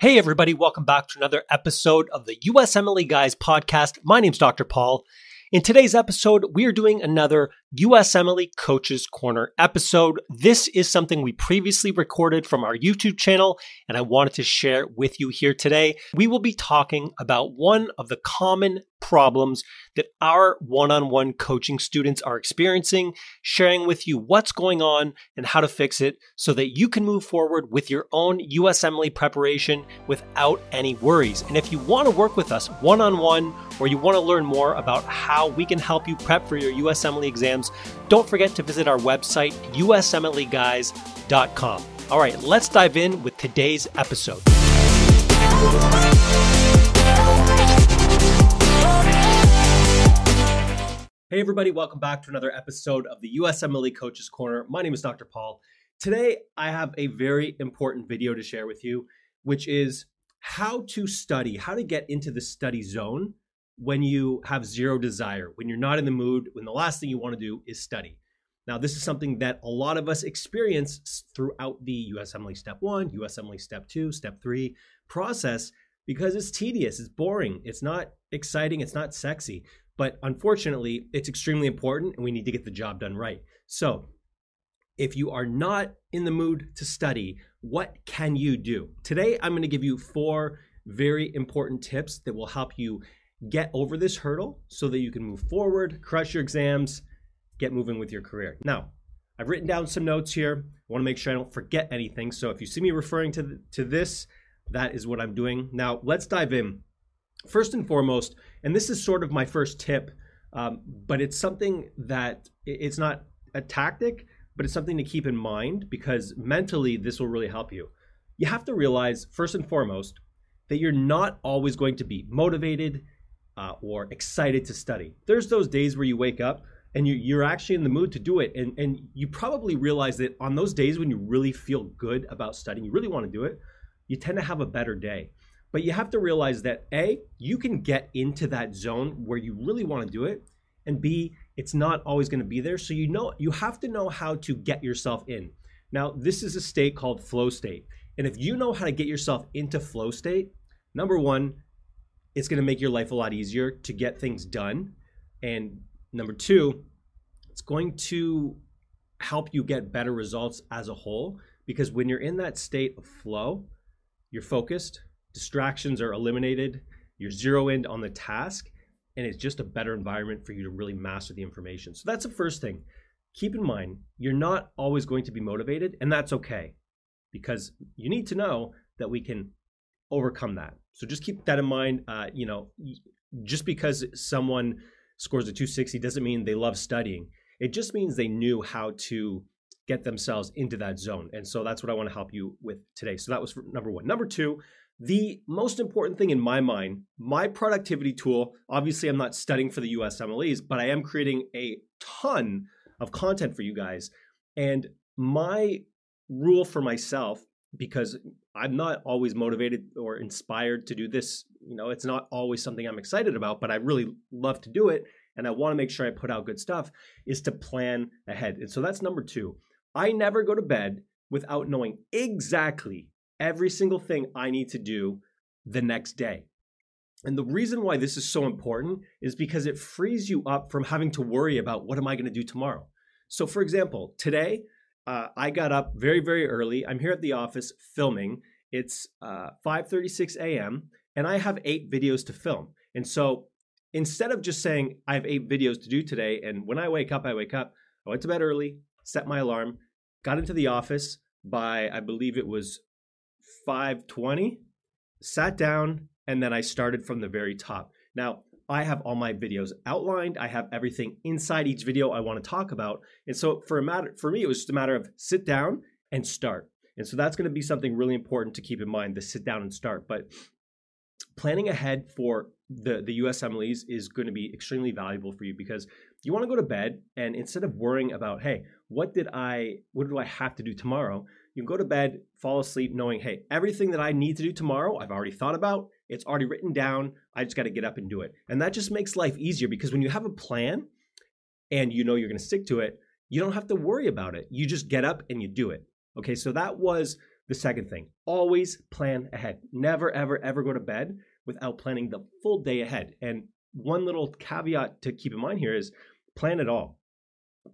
Hey, everybody, welcome back to another episode of the USMLE Guys podcast. My name's Dr. Paul. In today's episode, we are doing another USMLE Coaches Corner episode. This is something we previously recorded from our YouTube channel, and I wanted to share with you here today. We will be talking about one of the common problems that our one on one coaching students are experiencing, sharing with you what's going on and how to fix it so that you can move forward with your own USMLE preparation without any worries. And if you want to work with us one on one, or you want to learn more about how we can help you prep for your USMLE don't forget to visit our website, usmleguys.com. All right, let's dive in with today's episode. Hey, everybody, welcome back to another episode of the USMLE Coaches Corner. My name is Dr. Paul. Today, I have a very important video to share with you, which is how to study, how to get into the study zone when you have zero desire, when you're not in the mood, when the last thing you want to do is study. Now, this is something that a lot of us experience throughout the USMLE Step 1, USMLE Step 2, Step 3 process because it's tedious, it's boring, it's not exciting, it's not sexy. But unfortunately, it's extremely important and we need to get the job done right. So, if you are not in the mood to study, what can you do? Today, I'm going to give you four very important tips that will help you get over this hurdle so that you can move forward, crush your exams, get moving with your career. Now, I've written down some notes here. I want to make sure I don't forget anything. So if you see me referring to, the, to this, that is what I'm doing. Now, let's dive in. First and foremost, and this is sort of my first tip, um, but it's something that it's not a tactic, but it's something to keep in mind because mentally this will really help you. You have to realize, first and foremost, that you're not always going to be motivated uh, or excited to study. There's those days where you wake up and you, you're actually in the mood to do it. And, and you probably realize that on those days when you really feel good about studying, you really want to do it, you tend to have a better day. But you have to realize that A, you can get into that zone where you really want to do it, and B, it's not always going to be there. So you know you have to know how to get yourself in. Now, this is a state called flow state. And if you know how to get yourself into flow state, number one, it's going to make your life a lot easier to get things done. And number two, it's going to help you get better results as a whole because when you're in that state of flow, you're focused, distractions are eliminated, you're zero in on the task, and it's just a better environment for you to really master the information. So that's the first thing. Keep in mind, you're not always going to be motivated, and that's okay because you need to know that we can overcome that. So just keep that in mind. Uh, you know, just because someone scores a 260 doesn't mean they love studying. It just means they knew how to get themselves into that zone. And so that's what I want to help you with today. So that was number one. Number two, the most important thing in my mind, my productivity tool, obviously, I'm not studying for the USMLEs, but I am creating a ton of content for you guys. And my rule for myself, because I'm not always motivated or inspired to do this, you know, it's not always something I'm excited about, but I really love to do it. And I want to make sure I put out good stuff, is to plan ahead. And so that's number two. I never go to bed without knowing exactly every single thing I need to do the next day. And the reason why this is so important is because it frees you up from having to worry about what am I going to do tomorrow. So, for example, today uh, I got up very, very early. I'm here at the office filming. It's uh, 5:36 a.m. and I have eight videos to film. And so, instead of just saying I have eight videos to do today, and when I wake up, I wake up. I went to bed early, set my alarm, got into the office by I believe it was 520, sat down, and then I started from the very top. Now, I have all my videos outlined. I have everything inside each video I want to talk about. And so for a matter for me, it was just a matter of sit down and start. And so that's going to be something really important to keep in mind, the sit down and start. But planning ahead for the, the USMLEs is going to be extremely valuable for you because you want to go to bed and instead of worrying about, hey, what did I what do I have to do tomorrow? You can go to bed, fall asleep knowing, hey, everything that I need to do tomorrow, I've already thought about. It's already written down. I just got to get up and do it. And that just makes life easier because when you have a plan and you know you're going to stick to it, you don't have to worry about it. You just get up and you do it. Okay, so that was the second thing always plan ahead. Never, ever, ever go to bed without planning the full day ahead. And one little caveat to keep in mind here is plan it all.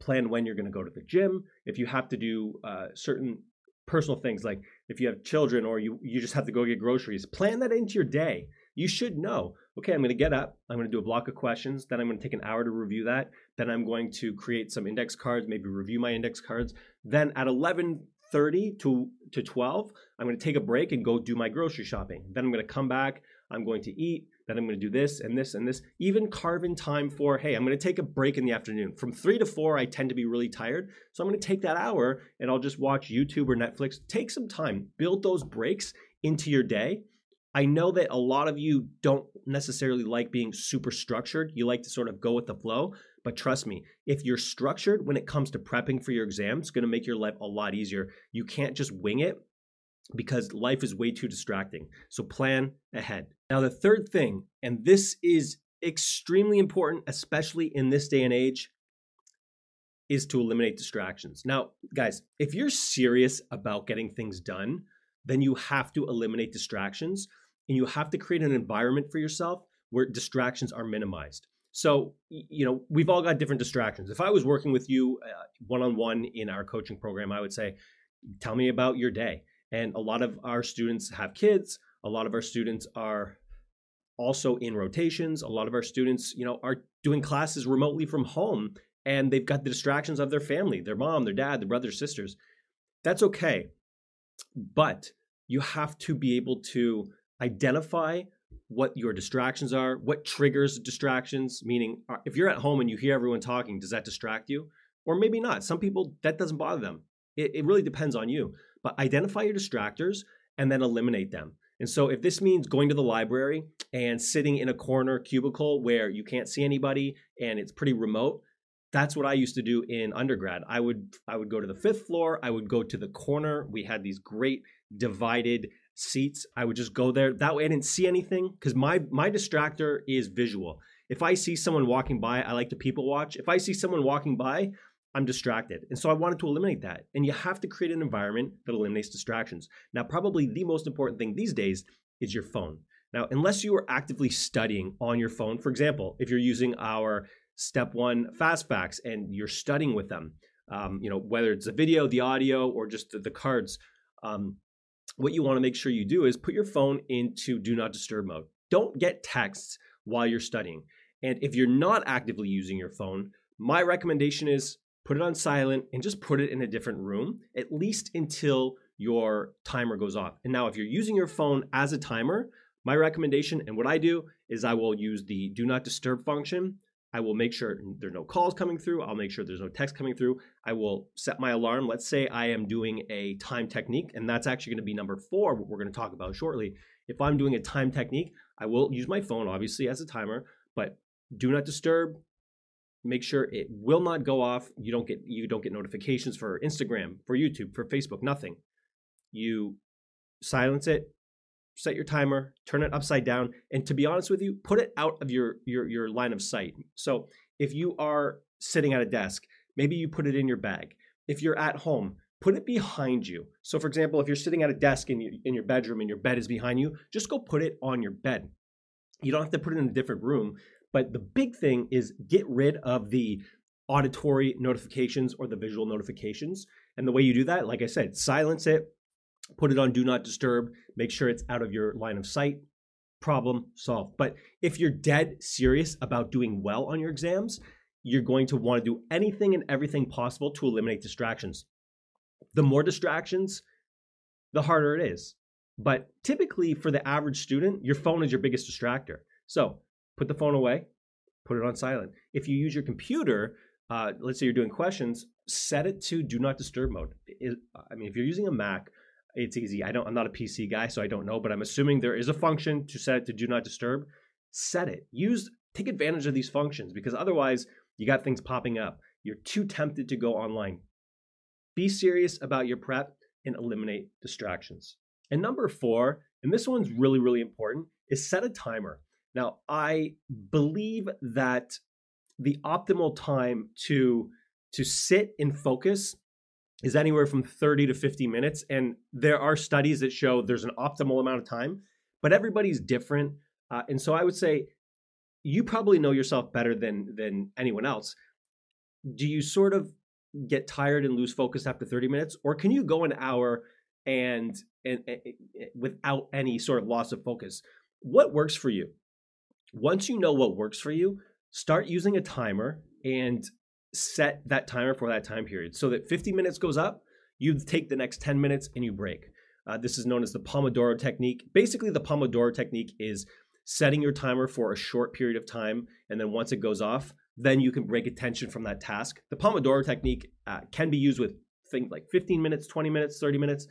Plan when you're going to go to the gym. If you have to do uh, certain personal things, like if you have children or you, you just have to go get groceries, plan that into your day. You should know, okay, I'm going to get up, I'm going to do a block of questions, then I'm going to take an hour to review that, then I'm going to create some index cards, maybe review my index cards. Then at 11 30 to, to 12, I'm going to take a break and go do my grocery shopping. Then I'm going to come back, I'm going to eat, then I'm going to do this and this and this. Even carve in time for, hey, I'm going to take a break in the afternoon. From three to four, I tend to be really tired. So I'm going to take that hour and I'll just watch YouTube or Netflix. Take some time, build those breaks into your day. I know that a lot of you don't necessarily like being super structured. You like to sort of go with the flow. But trust me, if you're structured when it comes to prepping for your exams, it's going to make your life a lot easier. You can't just wing it because life is way too distracting. So plan ahead. Now, the third thing, and this is extremely important, especially in this day and age, is to eliminate distractions. Now, guys, if you're serious about getting things done, then you have to eliminate distractions and you have to create an environment for yourself where distractions are minimized. So, you know, we've all got different distractions. If I was working with you one on one in our coaching program, I would say, tell me about your day. And a lot of our students have kids. A lot of our students are also in rotations. A lot of our students, you know, are doing classes remotely from home and they've got the distractions of their family, their mom, their dad, their brothers, sisters. That's okay. But you have to be able to identify what your distractions are, what triggers distractions, meaning uh, if you're at home and you hear everyone talking, does that distract you? Or maybe not. Some people, that doesn't bother them. It, it really depends on you. But identify your distractors and then eliminate them. And so if this means going to the library and sitting in a corner cubicle where you can't see anybody and it's pretty remote, that's what I used to do in undergrad. I would I would go to the fifth floor, I would go to the corner. We had these great divided seats. I would just go there. That way I didn't see anything because my my distractor is visual. If I see someone walking by, I like to people watch. If I see someone walking by, I'm distracted. And so I wanted to eliminate that. And you have to create an environment that eliminates distractions. Now, probably the most important thing these days is your phone. Now, unless you are actively studying on your phone, for example, if you're using our step one fast facts and you're studying with them, um, you know, whether it's the video, the audio, or just the, the cards, um, what you want to make sure you do is put your phone into do not disturb mode. Don't get texts while you're studying. And if you're not actively using your phone, my recommendation is put it on silent and just put it in a different room, at least until your timer goes off. And now, if you're using your phone as a timer, my recommendation and what I do is I will use the do not disturb function I will make sure there's no calls coming through. I'll make sure there's no text coming through. I will set my alarm. Let's say I am doing a time technique, and that's actually going to be number four, what we're going to talk about shortly. If I'm doing a time technique, I will use my phone, obviously, as a timer, but do not disturb. Make sure it will not go off. You don't get you don't get notifications for Instagram, for YouTube, for Facebook, nothing. You silence it, set your timer, turn it upside down, and to be honest with you, put it out of your your your line of sight. So if you are sitting at a desk, maybe you put it in your bag. If you're at home, put it behind you. So for example, if you're sitting at a desk in your, in your bedroom and your bed is behind you, just go put it on your bed. You don't have to put it in a different room, but the big thing is get rid of the auditory notifications or the visual notifications. And the way you do that, like I said, silence it, put it on do not disturb, make sure it's out of your line of sight. Problem solved. But if you're dead serious about doing well on your exams, you're going to want to do anything and everything possible to eliminate distractions. The more distractions, the harder it is. But typically, for the average student, your phone is your biggest distractor. So put the phone away, put it on silent. If you use your computer, uh, let's say you're doing questions, set it to do not disturb mode. It, I mean, if you're using a Mac, it's easy. I don't I'm not a PC guy, so I don't know, but I'm assuming there is a function to set it to do not disturb. Set it. Use take advantage of these functions because otherwise you got things popping up. You're too tempted to go online. Be serious about your prep and eliminate distractions. And number 4, and this one's really really important, is set a timer. Now, I believe that the optimal time to to sit and focus is anywhere from 30 to 50 minutes. And there are studies that show there's an optimal amount of time, but everybody's different. Uh, and so I would say you probably know yourself better than than anyone else. Do you sort of get tired and lose focus after 30 minutes, or can you go an hour and and, and without any sort of loss of focus? What works for you? Once you know what works for you, start using a timer and set that timer for that time period so that 50 minutes goes up, you take the next 10 minutes and you break. Uh, this is known as the Pomodoro technique. Basically, the Pomodoro technique is setting your timer for a short period of time, and then once it goes off, then you can break attention from that task. The Pomodoro technique uh, can be used with things like 15 minutes, 20 minutes, 30 minutes.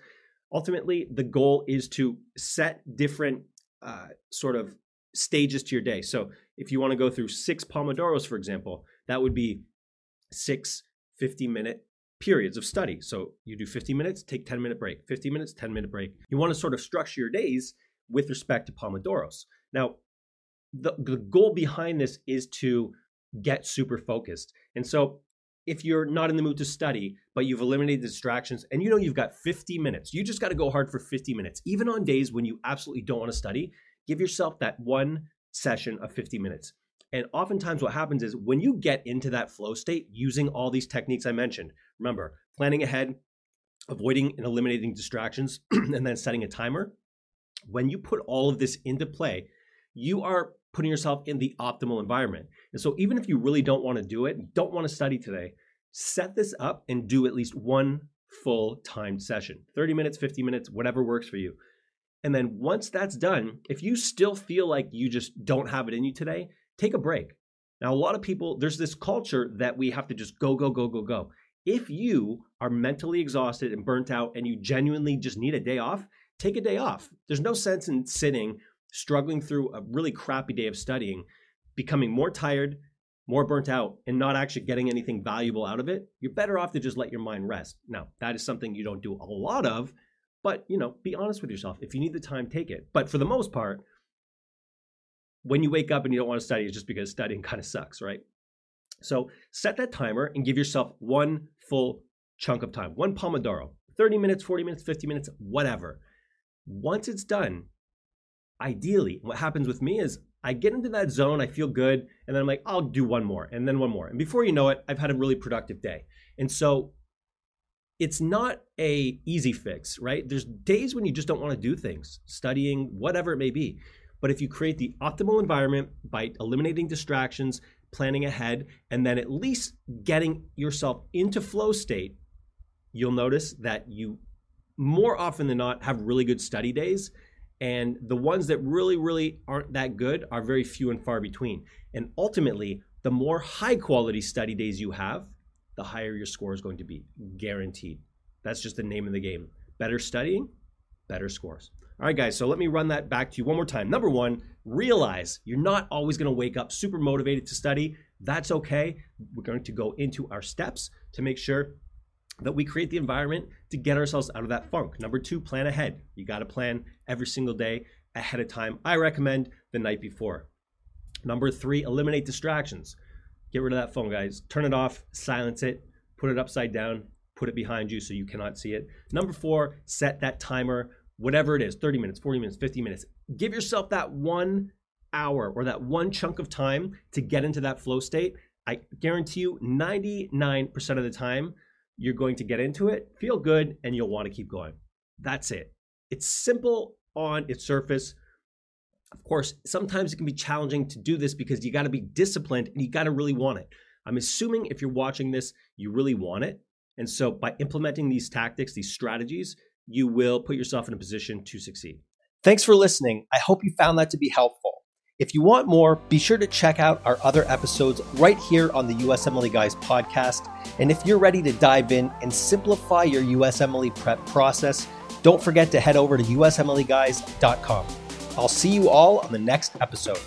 Ultimately, the goal is to set different uh, sort of stages to your day. So if you want to go through six Pomodoros, for example, that would be six 50 minute periods of study. So you do 50 minutes, take 10 minute break, 50 minutes, 10 minute break. You want to sort of structure your days with respect to Pomodoros. Now, the, the goal behind this is to get super focused. And so if you're not in the mood to study, but you've eliminated distractions and you know you've got 50 minutes, you just got to go hard for 50 minutes. Even on days when you absolutely don't want to study, give yourself that one session of 50 minutes. And oftentimes, what happens is when you get into that flow state using all these techniques I mentioned, remember, planning ahead, avoiding and eliminating distractions, and then setting a timer. When you put all of this into play, you are putting yourself in the optimal environment. And so, even if you really don't want to do it, don't want to study today, set this up and do at least one full timed session 30 minutes, 50 minutes, whatever works for you. And then once that's done, if you still feel like you just don't have it in you today, take a break. Now, a lot of people, there's this culture that we have to just go, go, go, go, go. If you are mentally exhausted and burnt out and you genuinely just need a day off, take a day off. There's no sense in sitting, struggling through a really crappy day of studying, becoming more tired, more burnt out, and not actually getting anything valuable out of it. You're better off to just let your mind rest. Now, that is something you don't do a lot of, but you know, be honest with yourself. If you need the time, take it. But for the most part, when you wake up and you don't want to study, it's just because studying kind of sucks, right? So set that timer and give yourself one full chunk of time, one Pomodoro, 30 minutes, 40 minutes, 50 minutes, whatever. Once it's done, ideally, what happens with me is I get into that zone, I feel good, and then I'm like, I'll do one more, and then one more. And before you know it, I've had a really productive day. And so it's not a easy fix, right? There's days when you just don't want to do things, studying, whatever it may be. But if you create the optimal environment by eliminating distractions, planning ahead, and then at least getting yourself into flow state, you'll notice that you more often than not have really good study days. And the ones that really, really aren't that good are very few and far between. And ultimately, the more high quality study days you have, the higher your score is going to be, guaranteed. That's just the name of the game. Better studying, better scores. All right, guys, so let me run that back to you one more time. Number one, realize you're not always going to wake up super motivated to study. That's okay. We're going to go into our steps to make sure that we create the environment to get ourselves out of that funk. Number two, plan ahead. You got to plan every single day ahead of time. I recommend the night before. Number three, eliminate distractions. Get rid of that phone, guys. Turn it off, silence it, put it upside down, put it behind you so you cannot see it. Number four, set that timer whatever it is 30 minutes, 40 minutes, 50 minutes. Give yourself that one hour or that one chunk of time to get into that flow state. I guarantee you 99% of the time, you're going to get into it, feel good, and you'll want to keep going. That's it. It's simple on its surface. Of course, sometimes it can be challenging to do this because you got to be disciplined and you got to really want it. I'm assuming if you're watching this, you really want it. And so by implementing these tactics, these strategies, you will put yourself in a position to succeed. Thanks for listening. I hope you found that to be helpful. If you want more, be sure to check out our other episodes right here on the USMLE Guys podcast. And if you're ready to dive in and simplify your USMLE prep process, don't forget to head over to usmleguys.com. I'll see you all on the next episode.